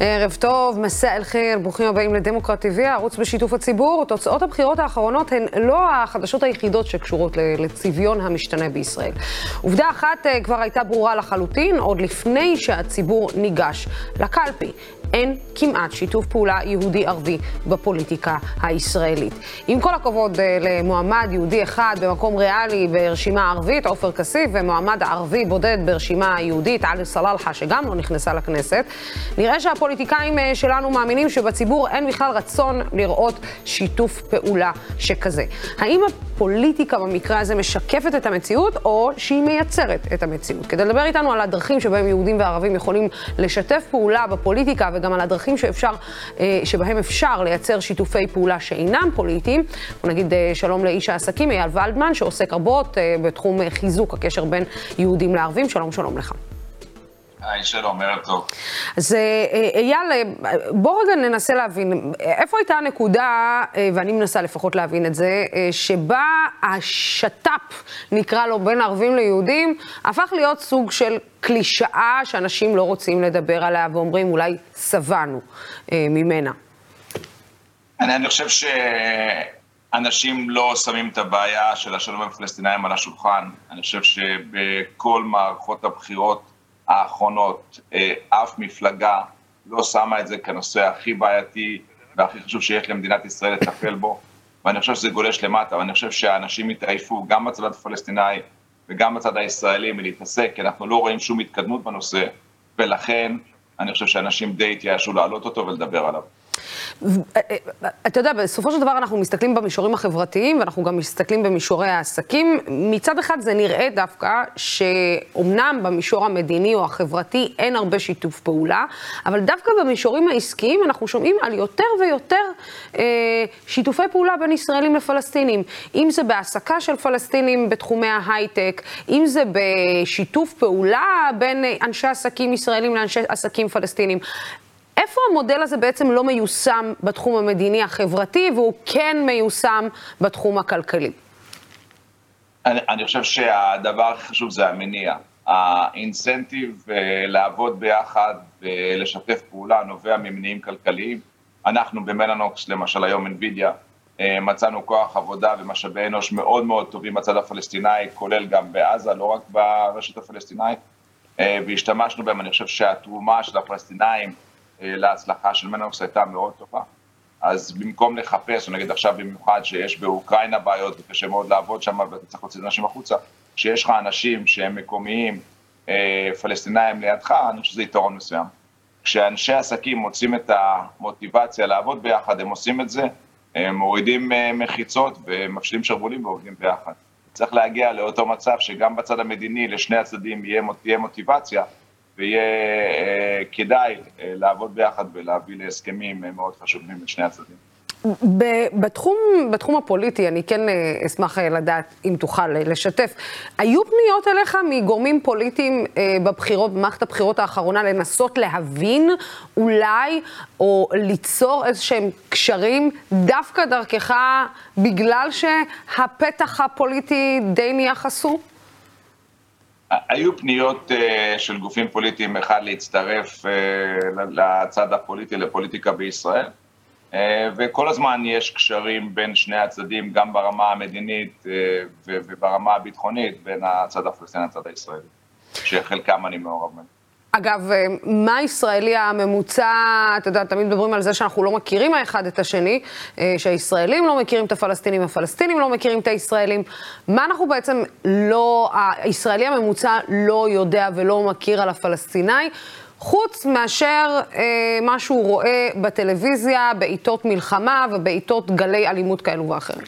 ערב טוב, מסע אל חיר, ברוכים הבאים לדמוקרט TV, הערוץ בשיתוף הציבור. תוצאות הבחירות האחרונות הן לא החדשות היחידות שקשורות לצביון המשתנה בישראל. עובדה אחת אה, כבר הייתה ברורה לחלוטין, עוד לפני שהציבור ניגש לקלפי. אין כמעט שיתוף פעולה יהודי-ערבי בפוליטיקה הישראלית. עם כל הכבוד אה, למועמד יהודי אחד במקום ריאלי ברשימה ערבית, עופר כסיף, ומועמד ערבי בודד ברשימה יהודית, עלי סלאלחה, שגם לא נכנסה לכנסת, נראה שהפוליטיקאים אה, שלנו מאמינים שבציבור אין בכלל רצון לראות שיתוף פעולה שכזה. האם הפוליטיקה במקרה הזה משקפת את המציאות, או שהיא מייצרת את המציאות? כדי לדבר איתנו על הדרכים שבהם יהודים וערבים יכולים לשתף פעולה בפוליטיקה וגם על הדרכים שאפשר, אה, שבהם אפשר לייצר שיתופי פעולה שאינם פוליטיים. בוא נגיד אה, שלום לאיש העסקים אייל ולדמן, שעוסק רבות אה, בתחום חיזוק הקשר בין יהודים לערבים. שלום, שלום לך. היי, שלום, ערב טוב. אז אייל, בוא רגע ננסה להבין, איפה הייתה הנקודה, ואני מנסה לפחות להבין את זה, שבה השת"פ, נקרא לו, בין ערבים ליהודים, הפך להיות סוג של קלישאה שאנשים לא רוצים לדבר עליה ואומרים, אולי שבענו ממנה. אני, אני חושב שאנשים לא שמים את הבעיה של השלום עם הפלסטינאים על השולחן. אני חושב שבכל מערכות הבחירות האחרונות, אה, אף מפלגה לא שמה את זה כנושא הכי בעייתי והכי חשוב שיש למדינת ישראל לטפל בו, ואני חושב שזה גולש למטה, ואני חושב שאנשים התעייפו גם בצד הפלסטיני וגם בצד הישראלי מלהתעסק, כי אנחנו לא רואים שום התקדמות בנושא, ולכן אני חושב שאנשים די התייאשו להעלות אותו ולדבר עליו. אתה יודע, בסופו של דבר אנחנו מסתכלים במישורים החברתיים, ואנחנו גם מסתכלים במישורי העסקים. מצד אחד זה נראה דווקא שאומנם במישור המדיני או החברתי אין הרבה שיתוף פעולה, אבל דווקא במישורים העסקיים אנחנו שומעים על יותר ויותר אה, שיתופי פעולה בין ישראלים לפלסטינים. אם זה בהעסקה של פלסטינים בתחומי ההייטק, אם זה בשיתוף פעולה בין אנשי עסקים ישראלים לאנשי עסקים פלסטינים. איפה המודל הזה בעצם לא מיושם בתחום המדיני החברתי, והוא כן מיושם בתחום הכלכלי? אני, אני חושב שהדבר הכי חשוב זה המניע. האינסנטיב אה, לעבוד ביחד ולשתף פעולה נובע ממניעים כלכליים. אנחנו במלאנוקס, למשל היום אה, מצאנו כוח עבודה ומשאבי אנוש מאוד מאוד טובים בצד הפלסטיני, כולל גם בעזה, לא רק ברשת הפלסטינאית, אה, והשתמשנו בהם. אני חושב שהתרומה של הפלסטינאים אה, להצלחה של מנוקס הייתה מאוד טובה. אז במקום לחפש, נגיד עכשיו במיוחד שיש באוקראינה בעיות וקשה מאוד לעבוד שם ואתה צריך להוציא את האנשים החוצה, כשיש לך אנשים שהם מקומיים, אה, פלסטינאים לידך, אני חושב שזה יתרון מסוים. כשאנשי עסקים מוצאים את המוטיבציה לעבוד ביחד, הם עושים את זה, הם מורידים אה, מחיצות ומפשילים שרוולים ועובדים ביחד. צריך להגיע לאותו מצב שגם בצד המדיני לשני הצדדים יהיה מוטיבציה, ויהיה אה, כדאי אה, לעבוד ביחד ולהביא להסכמים אה, מאוד חשובים לשני הצדדים. בתחום, בתחום הפוליטי, אני כן אשמח לדעת אם תוכל לשתף. היו פניות אליך מגורמים פוליטיים בבחירות, במערכת הבחירות האחרונה, לנסות להבין אולי, או ליצור איזה שהם קשרים דווקא דרכך, בגלל שהפתח הפוליטי די נהיה חסום? היו פניות uh, של גופים פוליטיים, אחד להצטרף uh, לצד הפוליטי, לפוליטיקה בישראל, uh, וכל הזמן יש קשרים בין שני הצדדים, גם ברמה המדינית וברמה הביטחונית, בין הצד הפלסטיני לצד הישראלי, שחלקם אני מעורב בהם. אגב, אה, מה הישראלי הממוצע, אתה יודע, תמיד מדברים על זה שאנחנו לא מכירים האחד את השני, אה, שהישראלים לא מכירים את הפלסטינים, הפלסטינים לא מכירים את הישראלים. מה אנחנו בעצם לא, הישראלי הממוצע לא יודע ולא מכיר על הפלסטיני, חוץ מאשר אה, מה שהוא רואה בטלוויזיה, בעיתות מלחמה ובעיתות גלי אלימות כאלו ואחרים?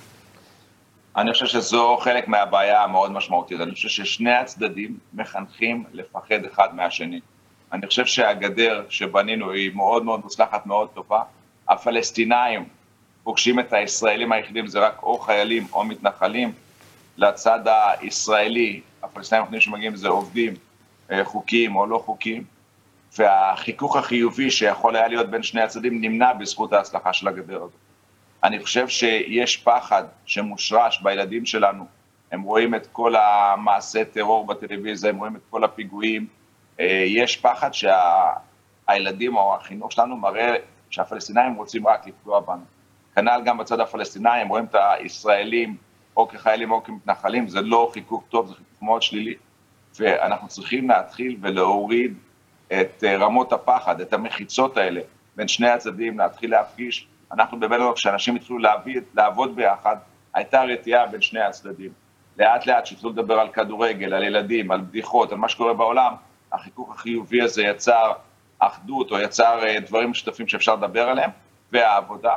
אני חושב שזו חלק מהבעיה המאוד משמעותית. אני חושב ששני הצדדים מחנכים לפחד אחד מהשני. אני חושב שהגדר שבנינו היא מאוד מאוד מוצלחת, מאוד טובה. הפלסטינאים פוגשים את הישראלים היחידים, זה רק או חיילים או מתנחלים. לצד הישראלי, הפלסטינאים היחידים שמגיעים זה עובדים אה, חוקיים או לא חוקיים. והחיכוך החיובי שיכול היה להיות בין שני הצדדים נמנע בזכות ההצלחה של הגדר הזאת. אני חושב שיש פחד שמושרש בילדים שלנו. הם רואים את כל המעשי טרור בטלוויזיה, הם רואים את כל הפיגועים, יש פחד הילדים או החינוך שלנו מראה שהפלסטינאים רוצים רק לפגוע בנו. כנ"ל גם בצד הפלסטיני, הם רואים את הישראלים או כחיילים או כמתנחלים, זה לא חיכוך טוב, זה חיכוך מאוד שלילי. ואנחנו צריכים להתחיל ולהוריד את אה, רמות הפחד, את המחיצות האלה בין שני הצדדים, להתחיל להפגיש. אנחנו בבלגור, כשאנשים התחילו להביא, לעבוד ביחד, הייתה רתיעה בין שני הצדדים. לאט לאט שהתחילו לדבר על כדורגל, על ילדים, על בדיחות, על מה שקורה בעולם, החיכוך החיובי הזה יצר אחדות או יצר אה, דברים משותפים שאפשר לדבר עליהם, והעבודה.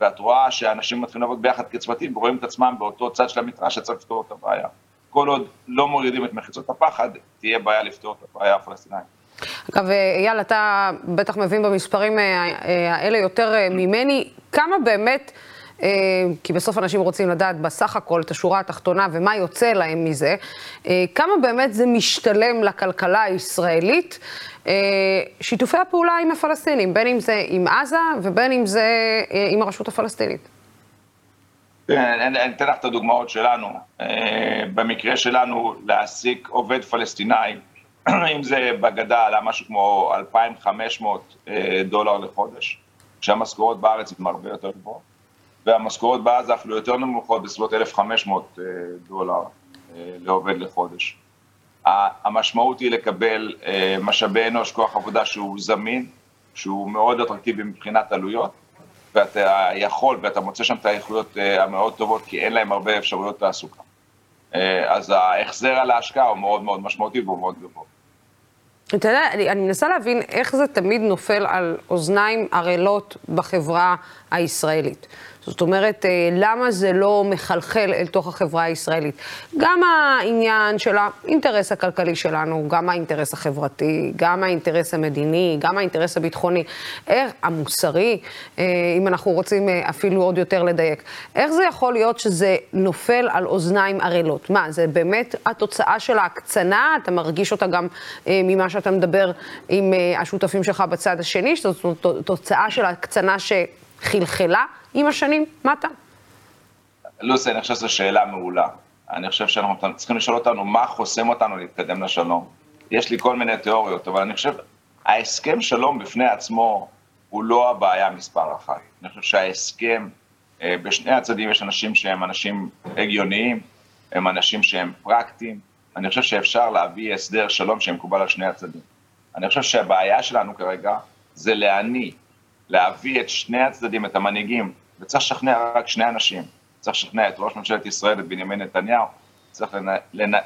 ואת רואה שאנשים מתחילים לעבוד ביחד כצוותים ורואים את עצמם באותו צד של המתרס שצריך לפתור את הבעיה. כל עוד לא מורידים את מחיצות הפחד, תהיה בעיה לפתור את הבעיה הפלסטינאית. אגב, אייל, אתה בטח מבין במספרים אה, אה, האלה יותר ממני. כמה באמת... אה, כי בסוף אנשים רוצים לדעת בסך הכל את השורה התחתונה ומה יוצא להם מזה, אה, כמה באמת זה משתלם לכלכלה הישראלית, אה, שיתופי הפעולה עם הפלסטינים, בין אם זה עם עזה ובין אם זה עם הרשות הפלסטינית. אני אתן לך את הדוגמאות שלנו. במקרה שלנו, להעסיק עובד פלסטיני, אם זה בגדה עלה משהו כמו 2,500 דולר לחודש, כשהמשכורות בארץ הן הרבה יותר גבוהות. והמשכורות בעזה אפילו יותר נמוכות, בסביבות 1,500 אה, דולר אה, לעובד לחודש. המשמעות היא לקבל אה, משאבי אנוש, כוח עבודה שהוא זמין, שהוא מאוד אטרקטיבי מבחינת עלויות, ואתה יכול ואתה מוצא שם את האיכויות המאוד טובות, כי אין להם הרבה אפשרויות תעסוקה. אז ההחזר על ההשקעה הוא מאוד מאוד משמעותי והוא מאוד גבוה. אתה יודע, אני, אני מנסה להבין איך זה תמיד נופל על אוזניים ערלות בחברה הישראלית. זאת אומרת, אה, למה זה לא מחלחל אל תוך החברה הישראלית? גם העניין של האינטרס הכלכלי שלנו, גם האינטרס החברתי, גם האינטרס המדיני, גם האינטרס הביטחוני, איך, המוסרי, אה, אם אנחנו רוצים אה, אפילו עוד יותר לדייק. איך זה יכול להיות שזה נופל על אוזניים ערלות? מה, זה באמת התוצאה של ההקצנה? אתה מרגיש אותה גם ממה שאתה מדבר עם השותפים שלך בצד השני? זאת תוצאה של ההקצנה שחלחלה? עם השנים? מה אתה? לוסי, אני חושב שזו שאלה מעולה. אני חושב שאנחנו צריכים לשאול אותנו מה חוסם אותנו להתקדם לשלום. יש לי כל מיני תיאוריות, אבל אני חושב, ההסכם שלום בפני עצמו הוא לא הבעיה מספר אחת. אני חושב שההסכם, אה, בשני הצדדים יש אנשים שהם אנשים הגיוניים, הם אנשים שהם פרקטיים. אני חושב שאפשר להביא הסדר שלום שמקובל על שני הצדדים. אני חושב שהבעיה שלנו כרגע זה להניא, להביא את שני הצדדים, את המנהיגים, וצריך לשכנע רק שני אנשים. צריך לשכנע את ראש ממשלת ישראל, את בנימין נתניהו, צריך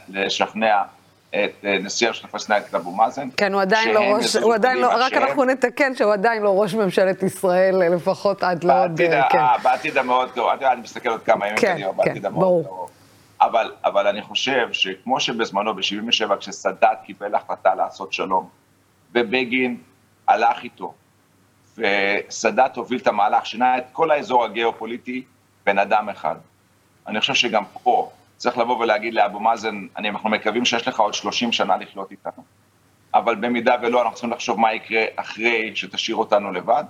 לשכנע את אה, נשיא הרשות הפלסטינאית, את אבו מאזן. כן, הוא עדיין לא ראש, הוא עדיין לא, רק אנחנו נתקן שהוא עדיין לא ראש ממשלת ישראל, לפחות עד לא עוד, כן. בעתיד המאוד קרוב, אני מסתכל עוד כמה ימים קדימה, כן, בעתיד כן, המאוד קרוב. אבל, אבל אני חושב שכמו שבזמנו, ב-77, כשסאדאת קיבל החלטה לעשות שלום, ובגין הלך איתו, וסאדאת הוביל את המהלך, שינה את כל האזור הגיאופוליטי, בן אדם אחד. אני חושב שגם פה צריך לבוא ולהגיד לאבו מאזן, אנחנו מקווים שיש לך עוד 30 שנה לחיות איתנו. אבל במידה ולא, אנחנו צריכים לחשוב מה יקרה אחרי שתשאיר אותנו לבד.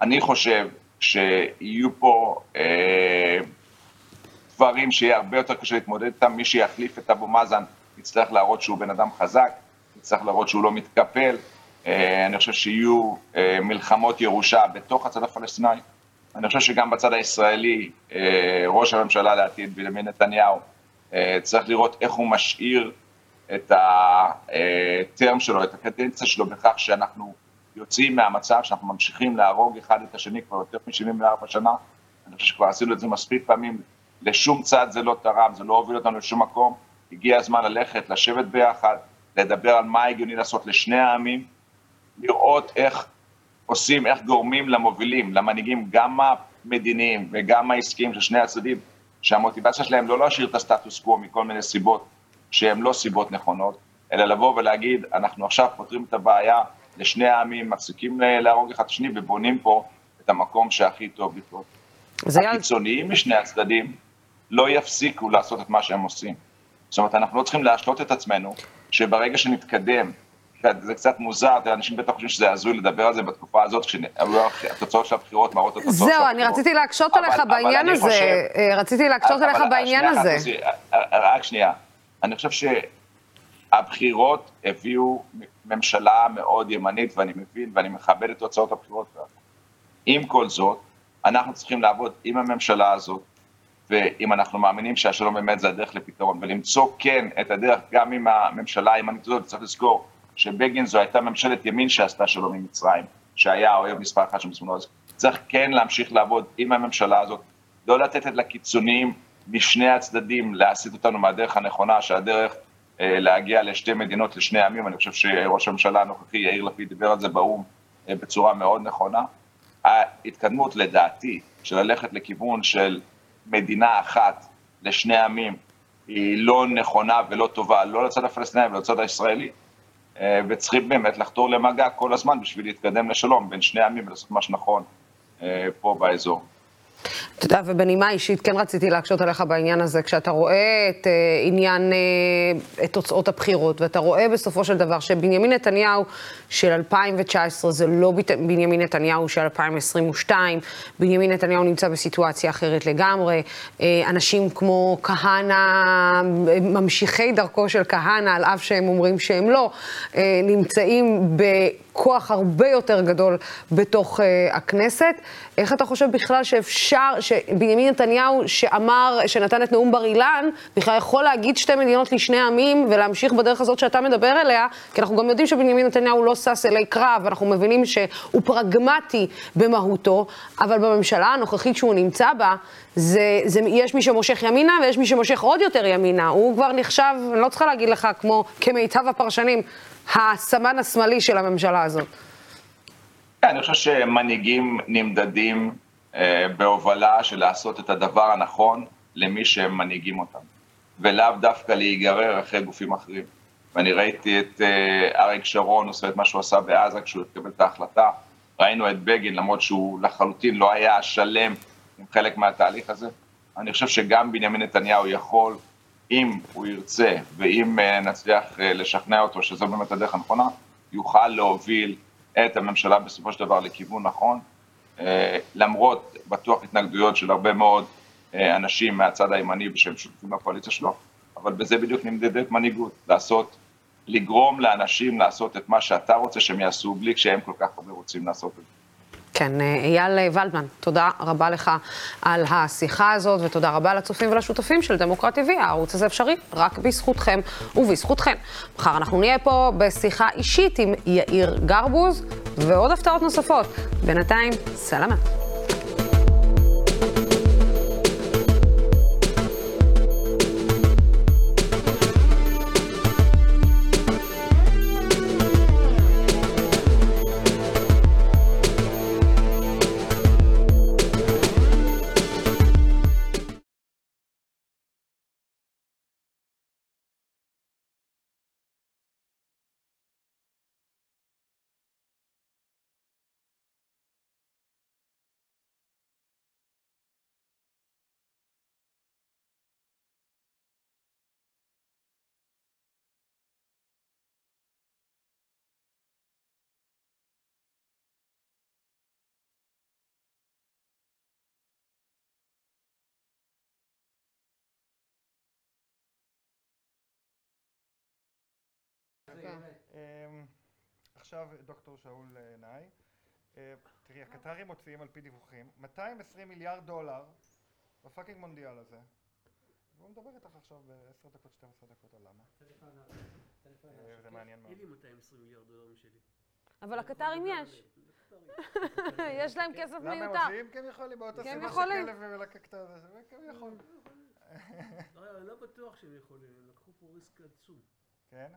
אני חושב שיהיו פה אה, דברים שיהיה הרבה יותר קשה להתמודד איתם. מי שיחליף את אבו מאזן יצטרך להראות שהוא בן אדם חזק, יצטרך להראות שהוא לא מתקפל, אני חושב שיהיו אה, מלחמות ירושה בתוך הצד הפלסטיני. אני חושב שגם בצד הישראלי, אה, ראש הממשלה לעתיד, בנימין נתניהו, צריך לראות איך הוא משאיר את הטרם שלו, את הקדנציה שלו, בכך שאנחנו יוצאים מהמצב שאנחנו ממשיכים להרוג אחד את השני כבר יותר מ-74 שנה. אני חושב שכבר עשינו את זה מספיק פעמים. לשום צד זה לא תרם, זה לא הוביל אותנו לשום מקום. הגיע הזמן ללכת, לשבת ביחד, לדבר על מה הגיוני לעשות לשני העמים, לראות איך עושים, איך גורמים למובילים, למנהיגים, גם המדיניים וגם העסקיים של שני הצדדים, שהמוטיבציה שלהם לא להשאיר את הסטטוס קוו מכל מיני סיבות שהן לא סיבות נכונות, אלא לבוא ולהגיד, אנחנו עכשיו פותרים את הבעיה לשני העמים, מפסיקים להרוג אחד את השני ובונים פה את המקום שהכי טוב לקרות. הקיצוניים משני הצדדים לא יפסיקו לעשות את מה שהם עושים. זאת אומרת, אנחנו לא צריכים להשלות את עצמנו, שברגע שנתקדם זה קצת מוזר, אנשים בטח חושבים שזה הזוי לדבר על זה בתקופה הזאת, כשהתוצאות של הבחירות מראות את התוצאות של הבחירות. זהו, אני רציתי להקשות עליך בעניין הזה, אה, רציתי להקשות עליך בעניין הזה. רק שנייה, אני חושב הבחירות הביאו ממשלה מאוד ימנית, ואני מבין ואני מכבד את תוצאות הבחירות. עם כל זאת, אנחנו צריכים לעבוד עם הממשלה הזאת, ואם אנחנו מאמינים שהשלום באמת זה הדרך לפתרון, ולמצוא כן את הדרך גם עם הממשלה הימנית הזאת, צריך לזכור שבגין זו הייתה ממשלת ימין שעשתה שלום עם מצרים, שהיה האויב מספר אחת של אז צריך כן להמשיך לעבוד עם הממשלה הזאת, לא לתת את לקיצוניים משני הצדדים להסיט אותנו מהדרך הנכונה, שהדרך אה, להגיע לשתי מדינות, לשני עמים, אני חושב שראש הממשלה הנוכחי יאיר לפיד דיבר על זה באו"ם אה, בצורה מאוד נכונה. ההתקדמות לדעתי של ללכת לכיוון של מדינה אחת לשני עמים היא לא נכונה ולא טובה, לא לצד הפלסטיני ולא לצד הישראלי. אה, וצריכים באמת לחתור למגע כל הזמן בשביל להתקדם לשלום בין שני עמים ולעשות מה שנכון פה באזור. אתה יודע, ובנימה אישית, כן רציתי להקשות עליך בעניין הזה, כשאתה רואה את אה, עניין, אה, את תוצאות הבחירות, ואתה רואה בסופו של דבר שבנימין נתניהו של 2019 זה לא בנימין נתניהו של 2022, בנימין נתניהו נמצא בסיטואציה אחרת לגמרי, אה, אנשים כמו כהנא, ממשיכי דרכו של כהנא, על אף שהם אומרים שהם לא, אה, נמצאים. כוח הרבה יותר גדול בתוך uh, הכנסת. איך אתה חושב בכלל שאפשר, שבנימין נתניהו, שאמר, שנתן את נאום בר אילן, בכלל יכול להגיד שתי מדינות לשני עמים ולהמשיך בדרך הזאת שאתה מדבר אליה? כי אנחנו גם יודעים שבנימין נתניהו לא שש אלי קרב, אנחנו מבינים שהוא פרגמטי במהותו, אבל בממשלה הנוכחית שהוא נמצא בה, זה, זה, יש מי שמושך ימינה ויש מי שמושך עוד יותר ימינה. הוא כבר נחשב, אני לא צריכה להגיד לך, כמו כמיטב הפרשנים, הסמן השמאלי של הממשלה הזאת? כן, אני חושב שמנהיגים נמדדים אה, בהובלה של לעשות את הדבר הנכון למי שהם מנהיגים אותם, ולאו דווקא להיגרר אחרי גופים אחרים. ואני ראיתי את אה, אריק שרון עושה את מה שהוא עשה בעזה כשהוא התקבל את ההחלטה, ראינו את בגין, למרות שהוא לחלוטין לא היה שלם עם חלק מהתהליך הזה. אני חושב שגם בנימין נתניהו יכול אם הוא ירצה ואם אה, נצליח אה, לשכנע אותו שזו באמת הדרך הנכונה, יוכל להוביל את הממשלה בסופו של דבר לכיוון נכון, אה, למרות בטוח התנגדויות של הרבה מאוד אנשים מהצד הימני ושהם שותפים בקואליציה שלו, אבל בזה בדיוק נמדדת מנהיגות, לעשות, לגרום לאנשים לעשות את מה שאתה רוצה שהם יעשו, בלי שהם כל כך הרבה רוצים לעשות את זה. כן, אה, אייל ולדמן, תודה רבה לך על השיחה הזאת, ותודה רבה לצופים ולשותפים של דמוקרט TV. הערוץ הזה אפשרי רק בזכותכם ובזכותכם. מחר אנחנו נהיה פה בשיחה אישית עם יאיר גרבוז, ועוד הפתעות נוספות. בינתיים, סלמת. עכשיו דוקטור שאול אה, נאי. אה, תראי, הקטרים מוציאים על פי דיווחים 220 מיליארד דולר בפאקינג מונדיאל הזה. והוא מדבר איתך עכשיו ב-10 דקות, 12 דקות על למה. אה, זה מעניין מאוד. אין לי 220 מיליארד דולרים שלי. אבל הקטרים יש. יש להם כסף מיותר. למה הם מוציאים? כי הם יכולים, באותה סיבה שכלב ולקקת הזה, הם יכולים. לא בטוח שהם יכולים, הם לקחו פה ריסק עצום. כן?